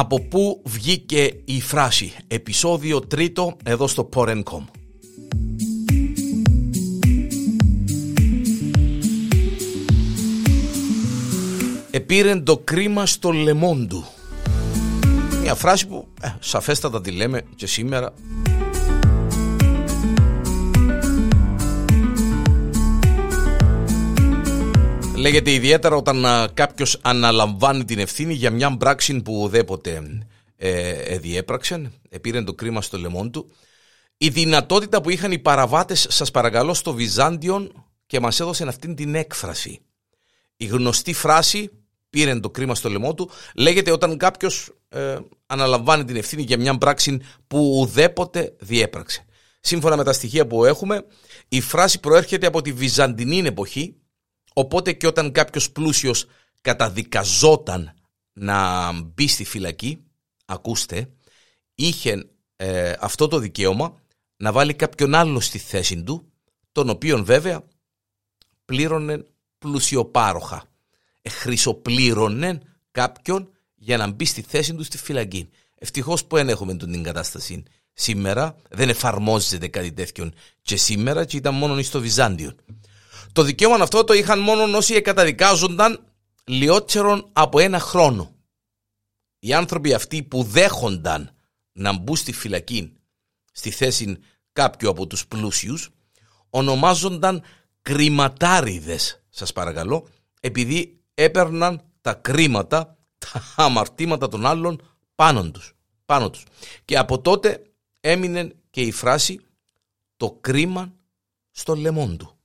Από πού βγήκε η φράση; Επισόδιο τρίτο εδώ στο Porencom. Επήρεν το κρίμα στο λεμόν του Μια φράση που ε, σαφέστατα τη λέμε και σήμερα Λέγεται ιδιαίτερα όταν κάποιος αναλαμβάνει την ευθύνη για μια πράξη που ουδέποτε ε, ε, διέπραξε, επήρε το κρίμα στο λαιμό του. Η δυνατότητα που είχαν οι παραβάτες, σας παρακαλώ, στο Βυζάντιον και μας έδωσαν αυτήν την έκφραση. Η γνωστή φράση, πήρε το κρίμα στο λαιμό του, λέγεται όταν κάποιος ε, αναλαμβάνει την ευθύνη για μια πράξη που ουδέποτε διέπραξε. Σύμφωνα με τα στοιχεία που έχουμε, η φράση προέρχεται από τη Βυζαντινή εποχή Οπότε και όταν κάποιος πλούσιος καταδικαζόταν να μπει στη φυλακή, ακούστε, είχε ε, αυτό το δικαίωμα να βάλει κάποιον άλλο στη θέση του, τον οποίον βέβαια πλήρωνε πλουσιοπάροχα. Ε, χρυσοπλήρωνε κάποιον για να μπει στη θέση του στη φυλακή. Ευτυχώς που δεν έχουμε την κατάσταση σήμερα, δεν εφαρμόζεται κάτι τέτοιο και σήμερα και ήταν μόνο στο Βυζάντιο. Το δικαίωμα αυτό το είχαν μόνο όσοι καταδικάζονταν λιότερον από ένα χρόνο. Οι άνθρωποι αυτοί που δέχονταν να μπουν στη φυλακή στη θέση κάποιου από τους πλούσιους ονομάζονταν κριματάριδες σας παρακαλώ επειδή έπαιρναν τα κρίματα, τα αμαρτήματα των άλλων πάνω τους. Πάνω τους. Και από τότε έμεινε και η φράση το κρίμα στο λαιμό του.